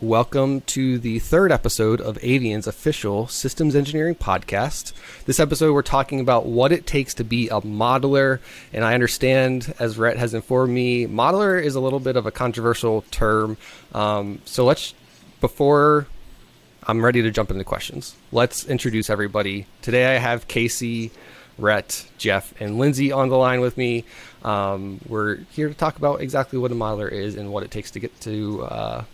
Welcome to the third episode of Avian's official systems engineering podcast. This episode, we're talking about what it takes to be a modeler. And I understand, as Rhett has informed me, modeler is a little bit of a controversial term. Um, so let's, before I'm ready to jump into questions, let's introduce everybody. Today I have Casey, Rhett, Jeff, and Lindsay on the line with me. Um, we're here to talk about exactly what a modeler is and what it takes to get to. Uh,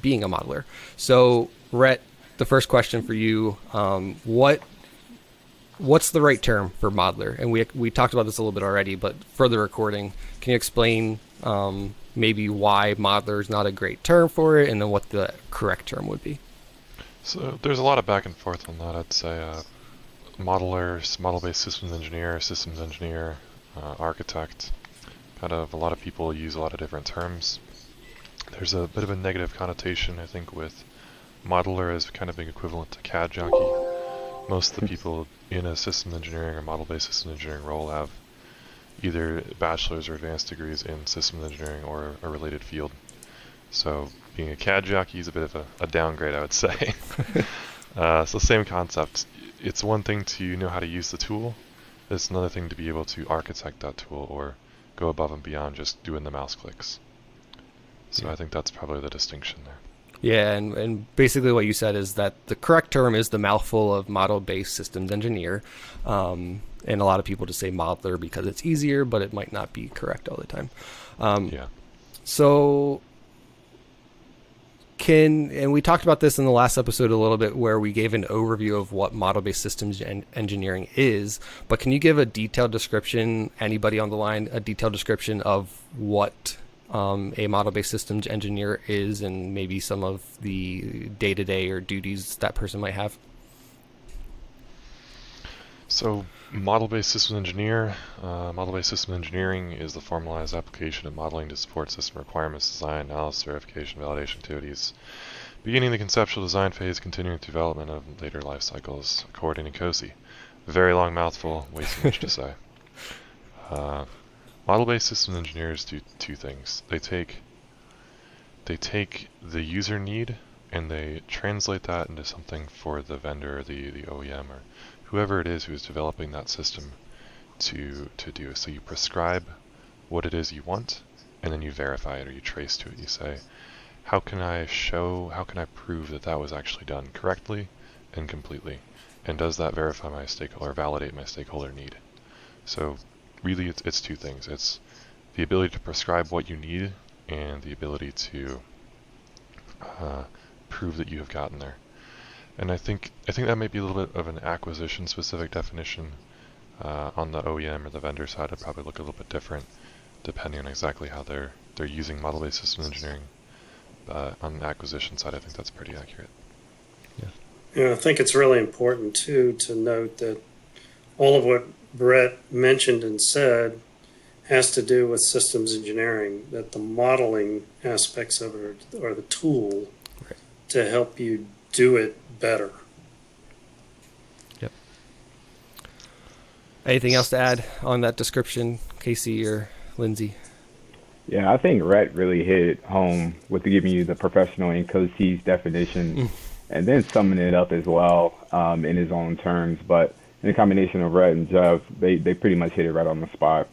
being a modeler. So, Rhett, the first question for you: um, what what's the right term for modeler? And we we talked about this a little bit already, but for the recording, can you explain um, maybe why modeler is not a great term for it, and then what the correct term would be? So there's a lot of back and forth on that. I'd say uh, modeler, model-based systems engineer, systems engineer, uh, architect. Kind of a lot of people use a lot of different terms there's a bit of a negative connotation, I think, with modeler as kind of being equivalent to CAD junkie. Most of the people in a system engineering or model-based system engineering role have either bachelor's or advanced degrees in systems engineering or a related field. So being a CAD jockey is a bit of a, a downgrade, I would say. uh, so same concept. It's one thing to know how to use the tool. It's another thing to be able to architect that tool or go above and beyond just doing the mouse clicks. So I think that's probably the distinction there. Yeah, and, and basically what you said is that the correct term is the mouthful of model-based systems engineer. Um, and a lot of people just say modeler because it's easier, but it might not be correct all the time. Um, yeah. So can and we talked about this in the last episode a little bit where we gave an overview of what model-based systems en- engineering is but can you give a detailed description anybody on the line a detailed description of what um, a model-based systems engineer is and maybe some of the day-to-day or duties that person might have? So, model-based systems engineer, uh, model-based system engineering is the formalized application of modeling to support system requirements, design, analysis, verification, validation activities, beginning the conceptual design phase, continuing development of later life cycles, according to INCOSE. Very long mouthful, way too much to say. Uh, Model-based system engineers do two things. They take they take the user need and they translate that into something for the vendor, the, the OEM, or whoever it is who is developing that system to to do. So you prescribe what it is you want, and then you verify it or you trace to it. You say, how can I show, how can I prove that that was actually done correctly and completely? And does that verify my stakeholder, validate my stakeholder need? So really it's, it's two things. It's the ability to prescribe what you need and the ability to uh, prove that you have gotten there. And I think I think that might be a little bit of an acquisition specific definition. Uh, on the OEM or the vendor side, it'd probably look a little bit different depending on exactly how they're they're using model-based system engineering. Uh, on the acquisition side, I think that's pretty accurate. Yeah. Yeah, I think it's really important too to note that all of what Rhett mentioned and said has to do with systems engineering, that the modeling aspects of it are, are the tool right. to help you do it better. Yep. Anything else to add on that description, Casey or Lindsay? Yeah, I think Rhett really hit home with giving you the professional INCOSE's definition mm. and then summing it up as well um, in his own terms. But in a combination of Rhett and Jeff, they, they pretty much hit it right on the spot.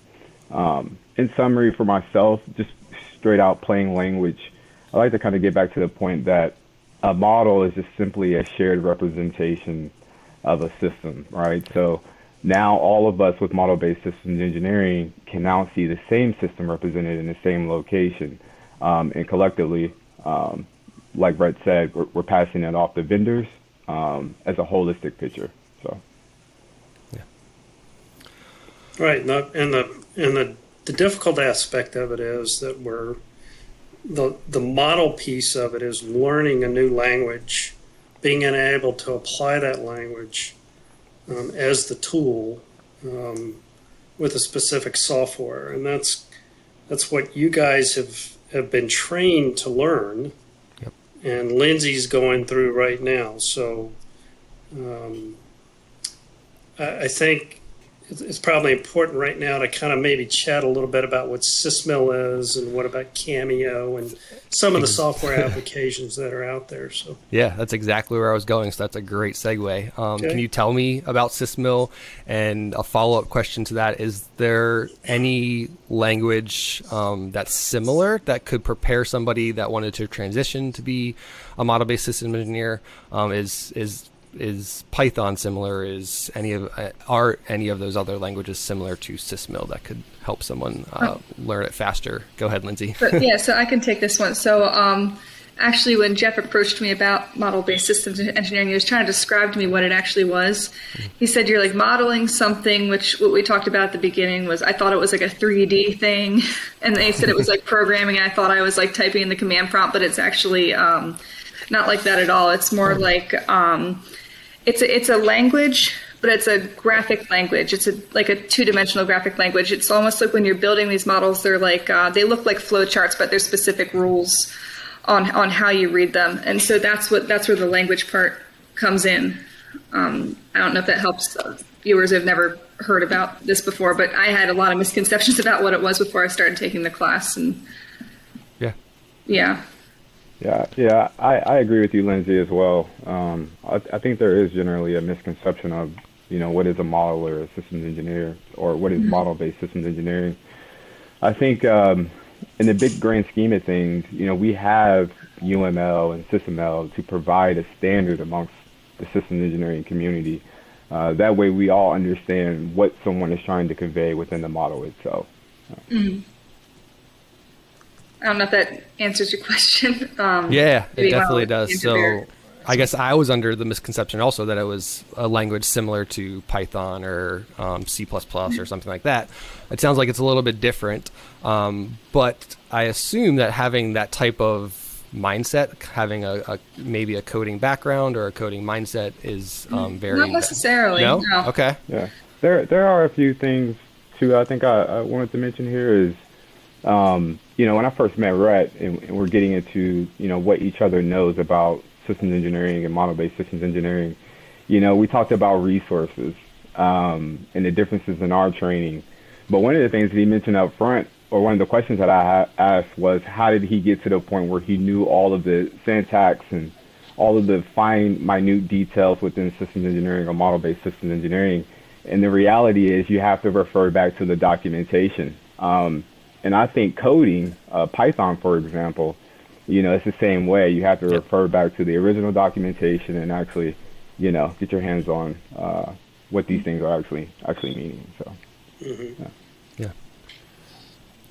Um, in summary, for myself, just straight out plain language, I like to kind of get back to the point that a model is just simply a shared representation of a system, right? So now all of us with model-based systems engineering can now see the same system represented in the same location, um, and collectively, um, like Rhett said, we're, we're, passing it off to vendors um, as a holistic picture. So. Right, and the and the, and the, the difficult aspect of it is that we're the the model piece of it is learning a new language, being able to apply that language um, as the tool um, with a specific software, and that's that's what you guys have have been trained to learn, yep. and Lindsay's going through right now. So, um, I, I think it's probably important right now to kind of maybe chat a little bit about what SysML is and what about Cameo and some of the software applications that are out there. So yeah, that's exactly where I was going. So that's a great segue. Um, okay. Can you tell me about SysML? And a follow up question to that: Is there any language um, that's similar that could prepare somebody that wanted to transition to be a model based system engineer? Um, is is is Python similar? Is any of uh, are any of those other languages similar to SysML that could help someone uh, oh. learn it faster? Go ahead, Lindsay. yeah, so I can take this one. So um, actually, when Jeff approached me about model-based systems engineering, he was trying to describe to me what it actually was. He said you're like modeling something, which what we talked about at the beginning was I thought it was like a 3D thing, and they said it was like programming. I thought I was like typing in the command prompt, but it's actually um, not like that at all. It's more like um, it's a, it's a language, but it's a graphic language. It's a, like a two dimensional graphic language. It's almost like when you're building these models, they're like uh, they look like flowcharts, but there's specific rules on on how you read them, and so that's what that's where the language part comes in. Um, I don't know if that helps viewers who've never heard about this before, but I had a lot of misconceptions about what it was before I started taking the class, and yeah, yeah. Yeah, yeah, I, I agree with you, Lindsay, as well. Um, I, I think there is generally a misconception of, you know, what is a model or a systems engineer, or what is mm-hmm. model-based systems engineering. I think um, in the big grand scheme of things, you know, we have UML and SysML to provide a standard amongst the systems engineering community. Uh, that way, we all understand what someone is trying to convey within the model itself. Mm-hmm. I don't know if that answers your question. Um, yeah, it definitely does. So I guess I was under the misconception also that it was a language similar to Python or um, C++ or something like that. It sounds like it's a little bit different, um, but I assume that having that type of mindset, having a, a, maybe a coding background or a coding mindset, is um, very not necessarily. No? no? Okay. Yeah, there there are a few things too. I think I, I wanted to mention here is um, you know, when I first met Rhett and, and, we're getting into, you know, what each other knows about systems engineering and model-based systems engineering, you know, we talked about resources um, and the differences in our training. But one of the things that he mentioned up front, or one of the questions that I asked was, how did he get to the point where he knew all of the syntax and all of the fine, minute details within systems engineering or model-based systems engineering? And the reality is you have to refer back to the documentation. Um, and I think coding, uh, Python, for example, you know, it's the same way. You have to refer back to the original documentation and actually, you know, get your hands on uh, what these things are actually actually meaning. So, mm-hmm. yeah. yeah.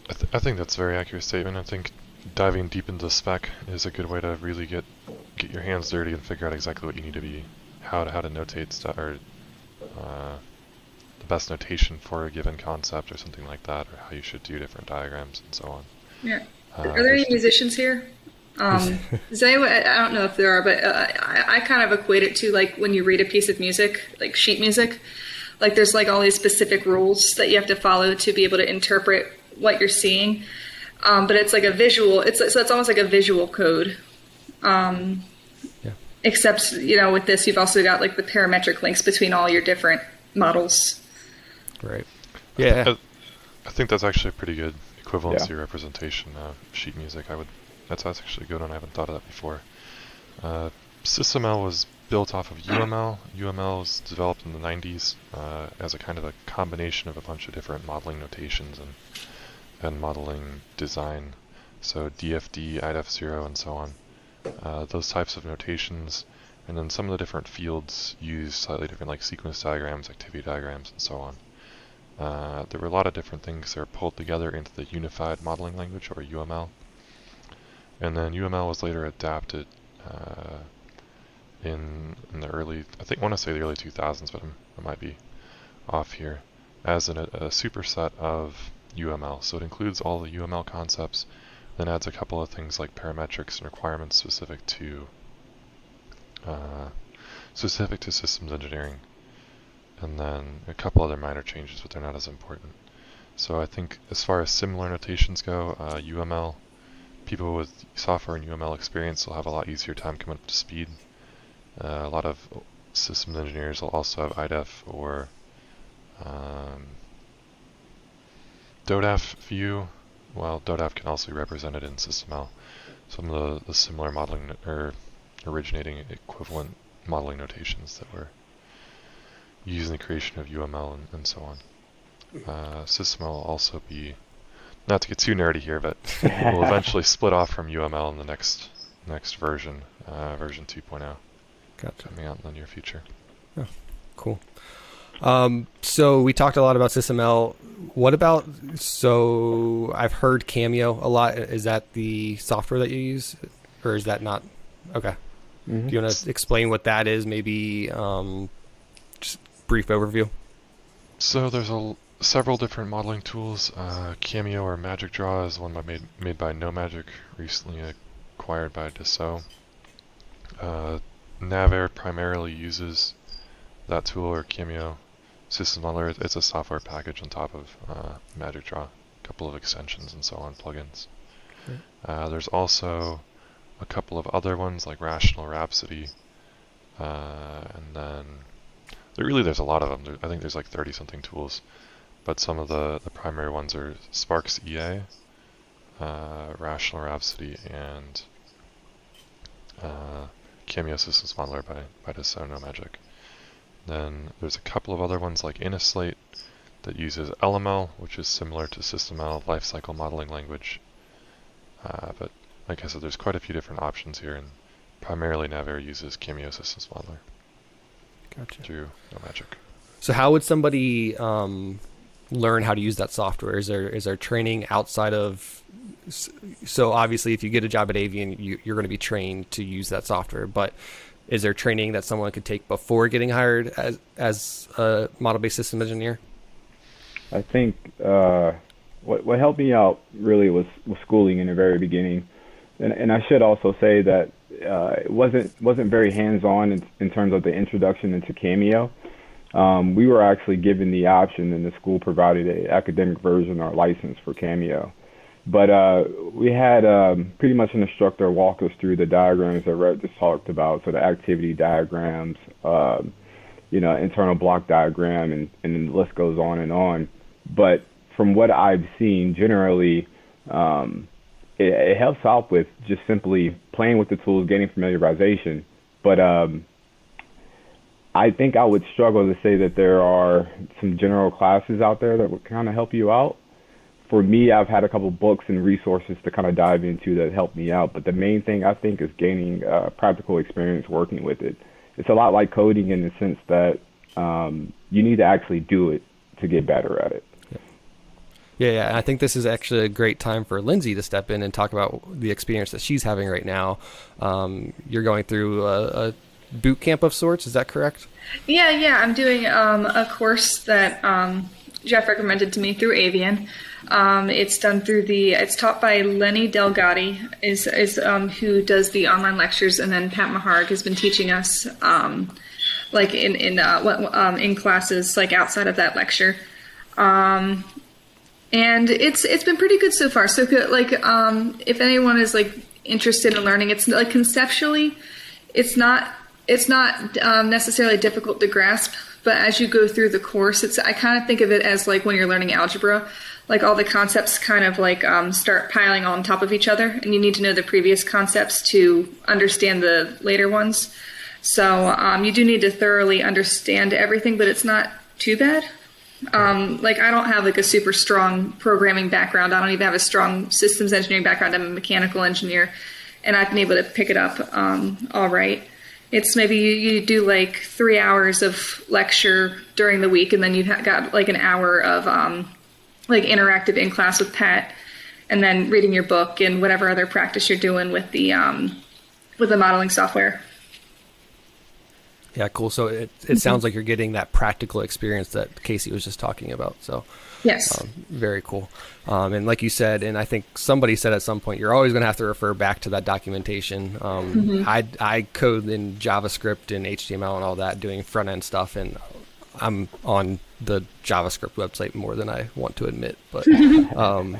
I, th- I think that's a very accurate statement. I think diving deep into the spec is a good way to really get get your hands dirty and figure out exactly what you need to be, how to how to notate stuff or uh, best notation for a given concept or something like that, or how you should do different diagrams and so on. Yeah. Uh, are there any musicians here? Um, anyone, I don't know if there are, but uh, I, I kind of equate it to like when you read a piece of music, like sheet music. Like there's like all these specific rules that you have to follow to be able to interpret what you're seeing. Um, but it's like a visual. It's so it's almost like a visual code. Um, yeah. Except you know with this you've also got like the parametric links between all your different models. Right. Yeah. I, I think that's actually a pretty good equivalency yeah. representation of sheet music. I would. That's, that's actually a good one. I haven't thought of that before. Uh, SysML was built off of UML. UML was developed in the 90s uh, as a kind of a combination of a bunch of different modeling notations and and modeling design. So DFD, IDEF0, and so on. Uh, those types of notations, and then some of the different fields use slightly different, like sequence diagrams, activity diagrams, and so on. Uh, there were a lot of different things that were pulled together into the Unified Modeling Language, or UML. And then UML was later adapted uh, in, in the early, I think I want to say the early 2000s, but I'm, i might be off here, as an, a superset of UML. So it includes all the UML concepts, then adds a couple of things like parametrics and requirements specific to uh, specific to systems engineering and then a couple other minor changes, but they're not as important. So I think as far as similar notations go, uh, UML, people with software and UML experience will have a lot easier time coming up to speed. Uh, a lot of systems engineers will also have IDEF or Um, DODAF view, well, DODAF can also be represented in SysML. Some of the, the similar modeling or originating equivalent modeling notations that were used in the creation of UML and, and so on. Uh, SysML will also be, not to get too nerdy here, but will eventually split off from UML in the next next version, uh, version 2.0, Gotcha. coming out in the near future. Cool. Um, so we talked a lot about SysML. What about so I've heard Cameo a lot. Is that the software that you use, or is that not? Okay. Mhm. Do you want to explain what that is? Maybe um, just brief overview. So there's a several different modeling tools. Uh, Cameo or Magic Draw is one by made made by No Magic, recently acquired by Dassault. Uh, Navair primarily uses that tool or Cameo System Modeler. It's a software package on top of uh, Magic Draw, a couple of extensions and so on, plugins. Great. Uh, there's also a couple of other ones like Rational Rhapsody, uh, and then there really there's a lot of them. I think there's like 30 something tools, but some of the the primary ones are Sparx EA, uh, Rational Rhapsody, and uh, Cameo Systems Modeler by by Dassault No Magic. Then there's a couple of other ones like Innoslate that uses LML, which is similar to SysML lifecycle modeling language. Uh, but like I said, there's quite a few different options here, and primarily NAVAIR uses Cameo Systems Modeler Gotcha. through No Magic. So how would somebody um, learn how to use that software? Is there is there training outside of? So obviously, if you get a job at Avian, you, you're going to be trained to use that software. But is there training that someone could take before getting hired as as a model-based system engineer? I think uh, what what helped me out really was, was schooling in the very beginning, and and I should also say that uh, it wasn't wasn't very hands on in, in terms of the introduction into Cameo. Um, we were actually given the option, and the school provided a academic version or license for Cameo. But uh, we had um, pretty much an instructor walk us through the diagrams that Rhett just talked about, so the activity diagrams, um, you know, internal block diagram, and, and the list goes on and on. But from what I've seen, generally, um, it, it helps out with just simply playing with the tools, getting familiarization. But um, I think I would struggle to say that there are some general classes out there that would kind of help you out. For me, I've had a couple books and resources to kind of dive into that help me out. But the main thing I think is gaining uh, practical experience working with it. It's a lot like coding in the sense that um, you need to actually do it to get better at it. Yeah, yeah. and I think this is actually a great time for Lindsay to step in and talk about the experience that she's having right now. Um, you're going through a, a boot camp of sorts. Is that correct? Yeah, yeah. I'm doing um, a course that um, Jeff recommended to me through Avian. Um, it's done through the. It's taught by Lenny Delligatti, is is um, who does the online lectures, and then Pat Maharg has been teaching us, um, like in in uh, in classes, like outside of that lecture. Um, and it's it's been pretty good so far. So like um, if anyone is like interested in learning, it's like conceptually, it's not it's not um, necessarily difficult to grasp. But as you go through the course, it's I kind of think of it as like when you're learning algebra, like all the concepts kind of like um, start piling on top of each other, and you need to know the previous concepts to understand the later ones. So um, you do need to thoroughly understand everything, but it's not too bad um, like I don't have like a super strong programming background. I don't even have a strong systems engineering background. I'm a mechanical engineer, and I've been able to pick it up um, all right. It's maybe you, you do like three hours of lecture during the week, and then you've got like an hour of um, like interactive in class with Pat, and then reading your book and whatever other practice you're doing with the um, with the modeling software. Yeah, cool. So it it sounds like you're getting that practical experience that Casey was just talking about. So Yes. um, very cool. Um, and like you said, and I think somebody said at some point, you're always going to have to refer back to that documentation. Um, I I code in JavaScript and HTML and all that, doing front end stuff, and I'm on the JavaScript website more than I want to admit. But um,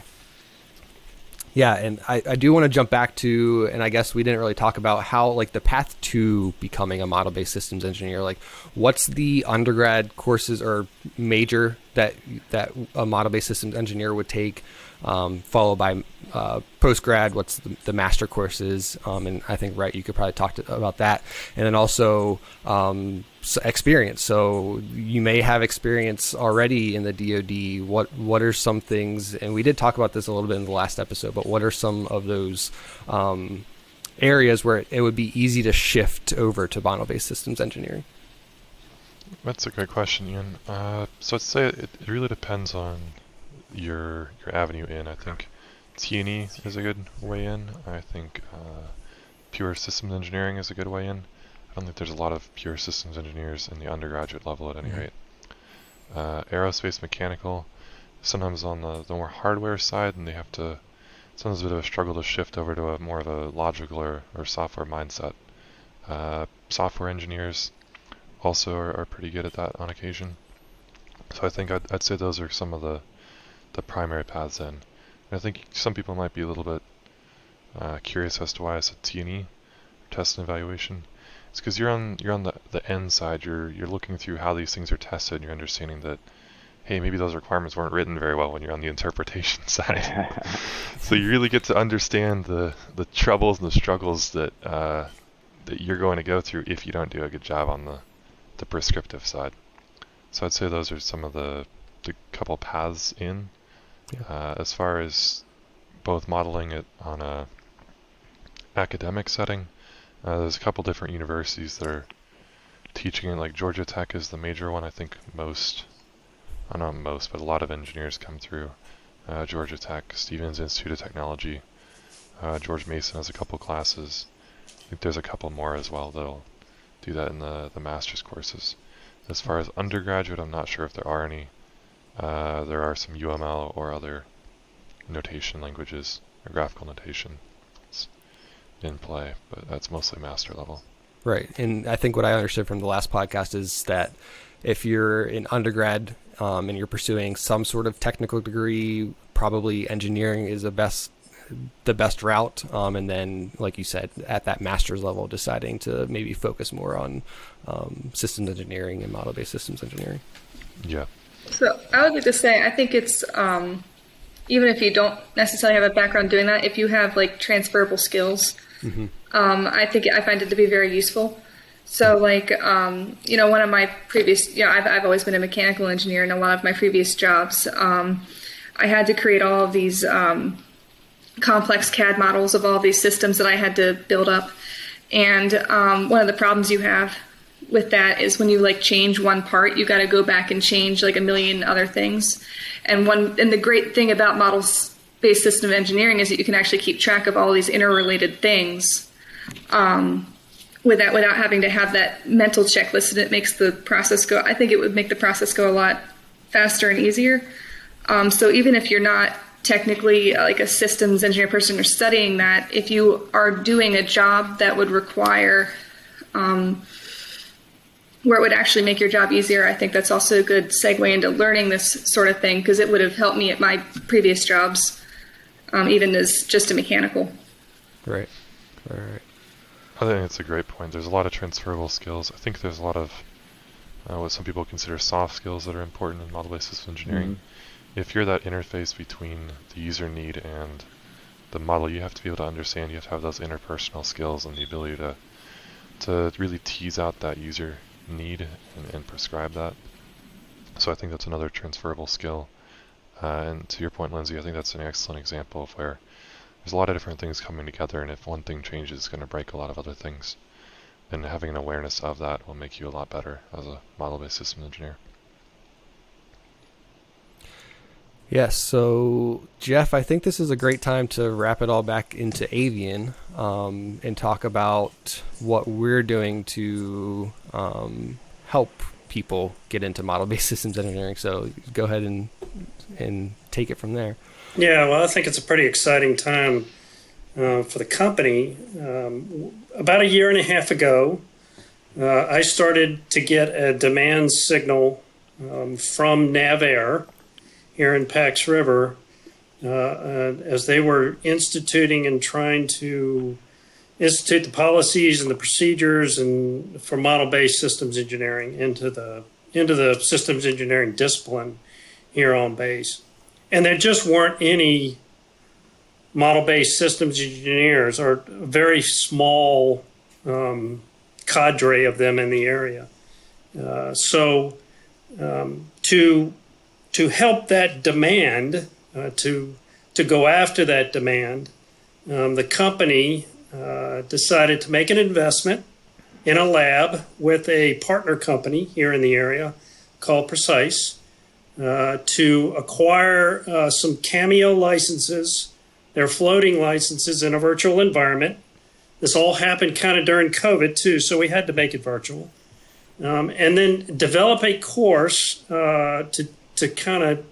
Yeah, and I, I do want to jump back to, and I guess we didn't really talk about how, like, the path to becoming a model based systems engineer. Like, what's the undergrad courses or major that that a model based systems engineer would take, um, followed by uh, post grad? What's the, the, master courses? Um, and I think, right, you could probably talk to, about that. And then also, um, experience. So you may have experience already in the DoD. What what are some things? And we did talk about this a little bit in the last episode. But what are some of those um, areas where it, would be easy to shift over to model-based systems engineering? That's a great question, Ian. Uh, so I'd say it, it really depends on your your avenue in. I think T&E is a good way in. I think uh, pure systems engineering is a good way in. I don't think there's a lot of pure systems engineers in the undergraduate level at any rate. Uh, aerospace mechanical, sometimes on the, the more hardware side, and they have to, sometimes a bit of a struggle to shift over to a more of a logical or, or software mindset. Uh, software engineers also are, are, pretty good at that on occasion. So I think I'd, I'd say those are some of the, the primary paths in. And I think some people might be a little bit uh, curious as to why I said T&E, test and evaluation. It's because you're on you're on the, the end side. You're you're looking through how these things are tested. and You're understanding that, hey, maybe those requirements weren't written very well when you're on the interpretation side. so you really get to understand the the troubles and the struggles that uh, that you're going to go through if you don't do a good job on the the prescriptive side. So I'd say those are some of the the couple paths in. Yeah. Uh, as far as both modeling it on a academic setting uh, there's a couple different universities that are teaching it, like Georgia Tech is the major one. I think most, I don't know most, but a lot of engineers come through uh, Georgia Tech, Stevens Institute of Technology. Uh, George Mason has a couple classes. I think there's a couple more as well that'll do that in the, the master's courses. As far as undergraduate, I'm not sure if there are any. Uh, there are some UML or other notation languages, or graphical notation in play, but that's mostly master level. Right, and I think what I understood from the last podcast is that if you're in undergrad um, and you're pursuing some sort of technical degree, probably engineering is the best the best route. Um, and then, like you said, at that master's level, deciding to maybe focus more on um, systems engineering and model based systems engineering. Yeah. So I would like to say I think it's um, even if you don't necessarily have a background doing that, if you have like transferable skills Mm-hmm. Um, I think I find it to be very useful. So, like, um, you know, one of my previous, you know, I've, I've always been a mechanical engineer in a lot of my previous jobs. Um, I had to create all of these um, complex CAD models of all these systems that I had to build up. And um, one of the problems you have with that is when you like change one part, you got to go back and change like a million other things. And one, and the great thing about models based system engineering is that you can actually keep track of all these interrelated things um, without without having to have that mental checklist, and it makes the process go. I think it would make the process go a lot faster and easier. Um, so even if you're not technically uh, like a systems engineer person or studying that, if you are doing a job that would require um, where it would actually make your job easier, I think that's also a good segue into learning this sort of thing because it would have helped me at my previous jobs um, even as just a mechanical. Right. Right. I think it's a great point. There's a lot of transferable skills. I think there's a lot of uh, what some people consider soft skills that are important in model-based system engineering. Mm-hmm. If you're that interface between the user need and the model, you have to be able to understand. You have to have those interpersonal skills and the ability to to really tease out that user need and, and prescribe that. So I think that's another transferable skill. Uh, and to your point, Lindsay, I think that's an excellent example of where there's a lot of different things coming together, and if one thing changes, it's going to break a lot of other things. And having an awareness of that will make you a lot better as a model-based systems engineer. Yes, so Jeff, I think this is a great time to wrap it all back into Avian um, and talk about what we're doing to um, help people get into model-based systems engineering. So go ahead and and take it from there. Yeah, well, I think it's a pretty exciting time uh, for the company. Um, about a year and a half ago, uh, I started to get a demand signal um, from NavAir here in Pax River uh, uh, as they were instituting and trying to institute the policies and the procedures and for model-based systems engineering into the into the systems engineering discipline here on base. And there just weren't any model-based systems engineers or a very small um, cadre of them in the area. Uh, so um, to to help that demand uh, to to go after that demand, um, the company uh, decided to make an investment in a lab with a partner company here in the area called Precise uh, to acquire uh, some Cameo licenses. They're floating licenses in a virtual environment. This all happened kind of during COVID too, so we had to make it virtual. Um, and then develop a course uh, to to kind of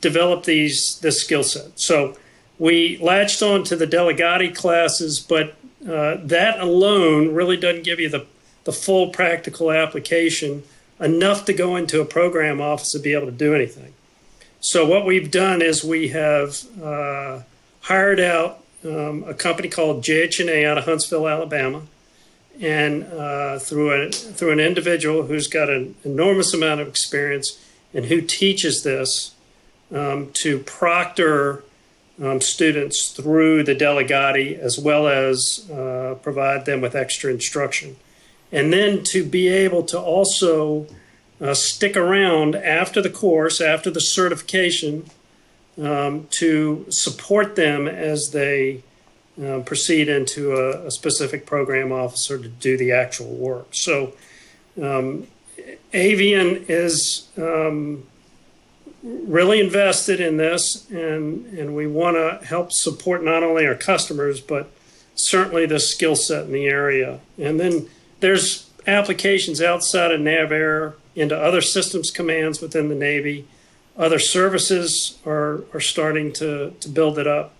develop these this skill set. So we latched on to the Delligatti classes, but uh, that alone really doesn't give you the the full practical application enough to go into a program office to be able to do anything. So what we've done is we have uh, hired out um, a company called JHNA out of Huntsville, Alabama, and uh, through a through an individual who's got an enormous amount of experience and who teaches this um, to proctor um, students through the Delligatti as well as uh, provide them with extra instruction. And then to be able to also uh, stick around after the course, after the certification, um, to support them as they uh, proceed into a, a, specific program officer to do the actual work. So, um, Avian is um, really invested in this, and, and we want to help support not only our customers, but certainly the skill set in the area. And then there's applications outside of NAVAIR into other systems commands within the Navy. Other services are, are starting to, to build it up.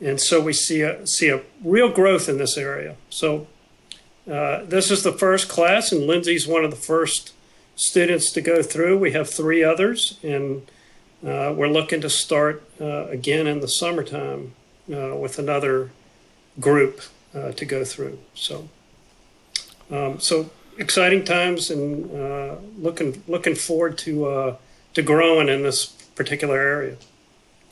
And so we see a, see a real growth in this area. So uh, this is the first class, and Lindsay's one of the first students to go through. We have three others, and uh, we're looking to start uh, again in the summertime uh, with another group uh, to go through. So, um, so exciting times, and looking looking forward to to growing in this particular area.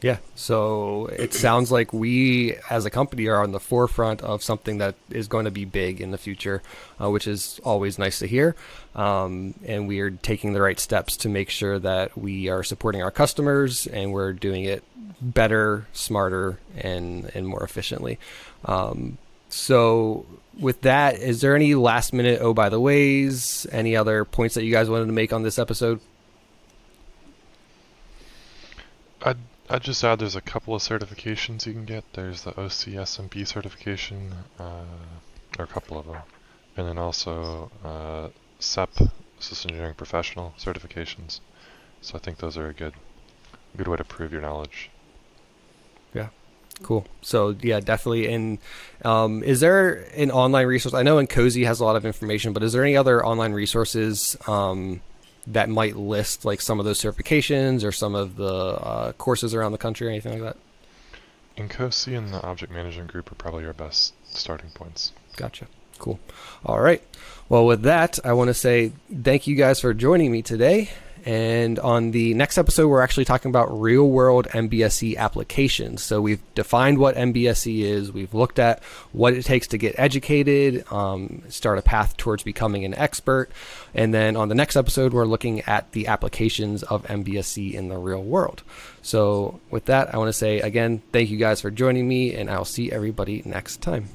Yeah. So it sounds like we as a company are on the forefront of something that is going to be big in the future, uh, which is always nice to hear. Um, and we are taking the right steps to make sure that we are supporting our customers and we're doing it better, smarter, and, and more efficiently. Um, so with that, is there any last minute, oh, by the ways, any other points that you guys wanted to make on this episode? I'd I'd just add there's a couple of certifications you can get. There's the OCSMP certification, uh, or a couple of them, and then also uh, SEP, System Engineering Professional certifications. So I think those are a good, good way to prove your knowledge. Yeah, cool. So yeah, definitely. And um, is there an online resource? I know INCOSE has a lot of information, but is there any other online resources? Um, that might list like some of those certifications or some of the uh, courses around the country or anything like that? INCOSE and the Object Management Group are probably your best starting points. Gotcha. Cool. All right. Well, with that, I want to say thank you guys for joining me today. And on the next episode, we're actually talking about real world MBSE applications. So we've defined what MBSE is, we've looked at what it takes to get educated, um, start a path towards becoming an expert. And then on the next episode, we're looking at the applications of MBSE in the real world. So with that, I want to say again, thank you guys for joining me, and I'll see everybody next time.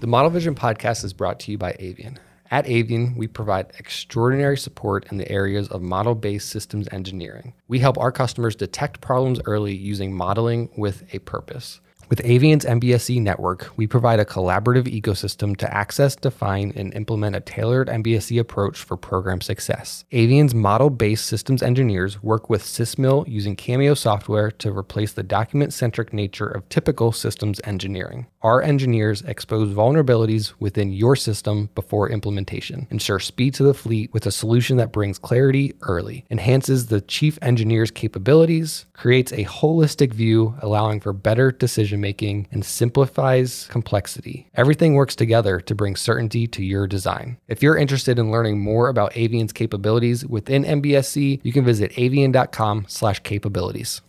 The Model Vision podcast is brought to you by Avian. At Avian, we provide extraordinary support in the areas of model based systems engineering. We help our customers detect problems early using modeling with a purpose. With Avian's MBSE network, we provide a collaborative ecosystem to access, define, and implement a tailored MBSE approach for program success. Avian's model based systems engineers work with SysML using Cameo software to replace the document centric nature of typical systems engineering. Our engineers expose vulnerabilities within your system before implementation, ensure speed to the fleet with a solution that brings clarity early, enhances the chief engineer's capabilities, creates a holistic view, allowing for better decision making, and simplifies complexity. Everything works together to bring certainty to your design. If you're interested in learning more about Avian's capabilities within MBSE, you can visit avian.com/capabilities.